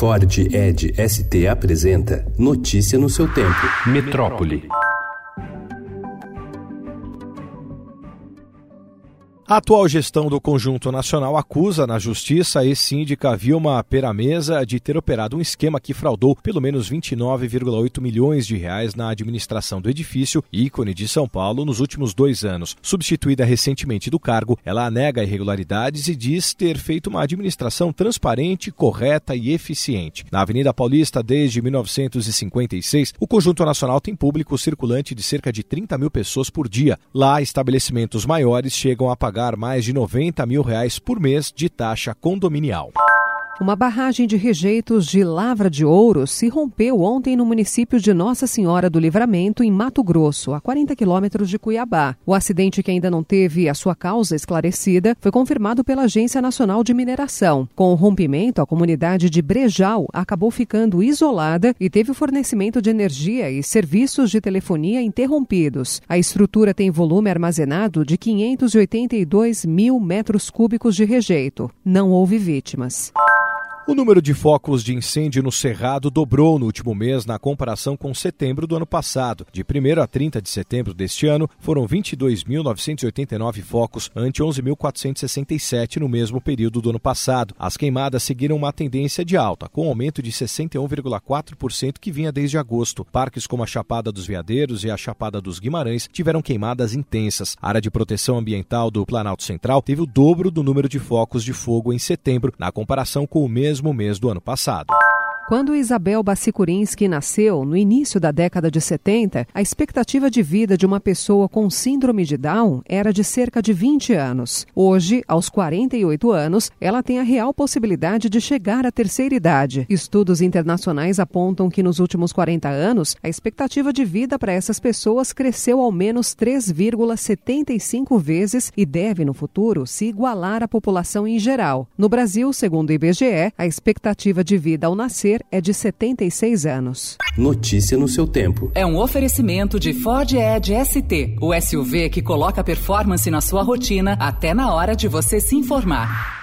Ford Ed ST apresenta Notícia no seu tempo. Metrópole. A atual gestão do Conjunto Nacional acusa na Justiça a ex-síndica Vilma Peramesa de ter operado um esquema que fraudou pelo menos 29,8 milhões de reais na administração do edifício, ícone de São Paulo, nos últimos dois anos. Substituída recentemente do cargo, ela nega irregularidades e diz ter feito uma administração transparente, correta e eficiente. Na Avenida Paulista, desde 1956, o Conjunto Nacional tem público circulante de cerca de 30 mil pessoas por dia. Lá, estabelecimentos maiores chegam a pagar pagar mais de 90 mil reais por mês de taxa condominial. Uma barragem de rejeitos de lavra de ouro se rompeu ontem no município de Nossa Senhora do Livramento, em Mato Grosso, a 40 quilômetros de Cuiabá. O acidente, que ainda não teve a sua causa esclarecida, foi confirmado pela Agência Nacional de Mineração. Com o rompimento, a comunidade de Brejal acabou ficando isolada e teve o fornecimento de energia e serviços de telefonia interrompidos. A estrutura tem volume armazenado de 582 mil metros cúbicos de rejeito. Não houve vítimas. O número de focos de incêndio no Cerrado dobrou no último mês na comparação com setembro do ano passado. De 1 a 30 de setembro deste ano, foram 22.989 focos, ante 11.467 no mesmo período do ano passado. As queimadas seguiram uma tendência de alta, com um aumento de 61,4% que vinha desde agosto. Parques como a Chapada dos Veadeiros e a Chapada dos Guimarães tiveram queimadas intensas. A área de proteção ambiental do Planalto Central teve o dobro do número de focos de fogo em setembro, na comparação com o mesmo mesmo mês do ano passado. Quando Isabel Bassikurinski nasceu, no início da década de 70, a expectativa de vida de uma pessoa com síndrome de Down era de cerca de 20 anos. Hoje, aos 48 anos, ela tem a real possibilidade de chegar à terceira idade. Estudos internacionais apontam que nos últimos 40 anos, a expectativa de vida para essas pessoas cresceu ao menos 3,75 vezes e deve, no futuro, se igualar à população em geral. No Brasil, segundo o IBGE, a expectativa de vida ao nascer é de 76 anos. Notícia no seu tempo. É um oferecimento de Ford Edge ST, o SUV que coloca performance na sua rotina até na hora de você se informar.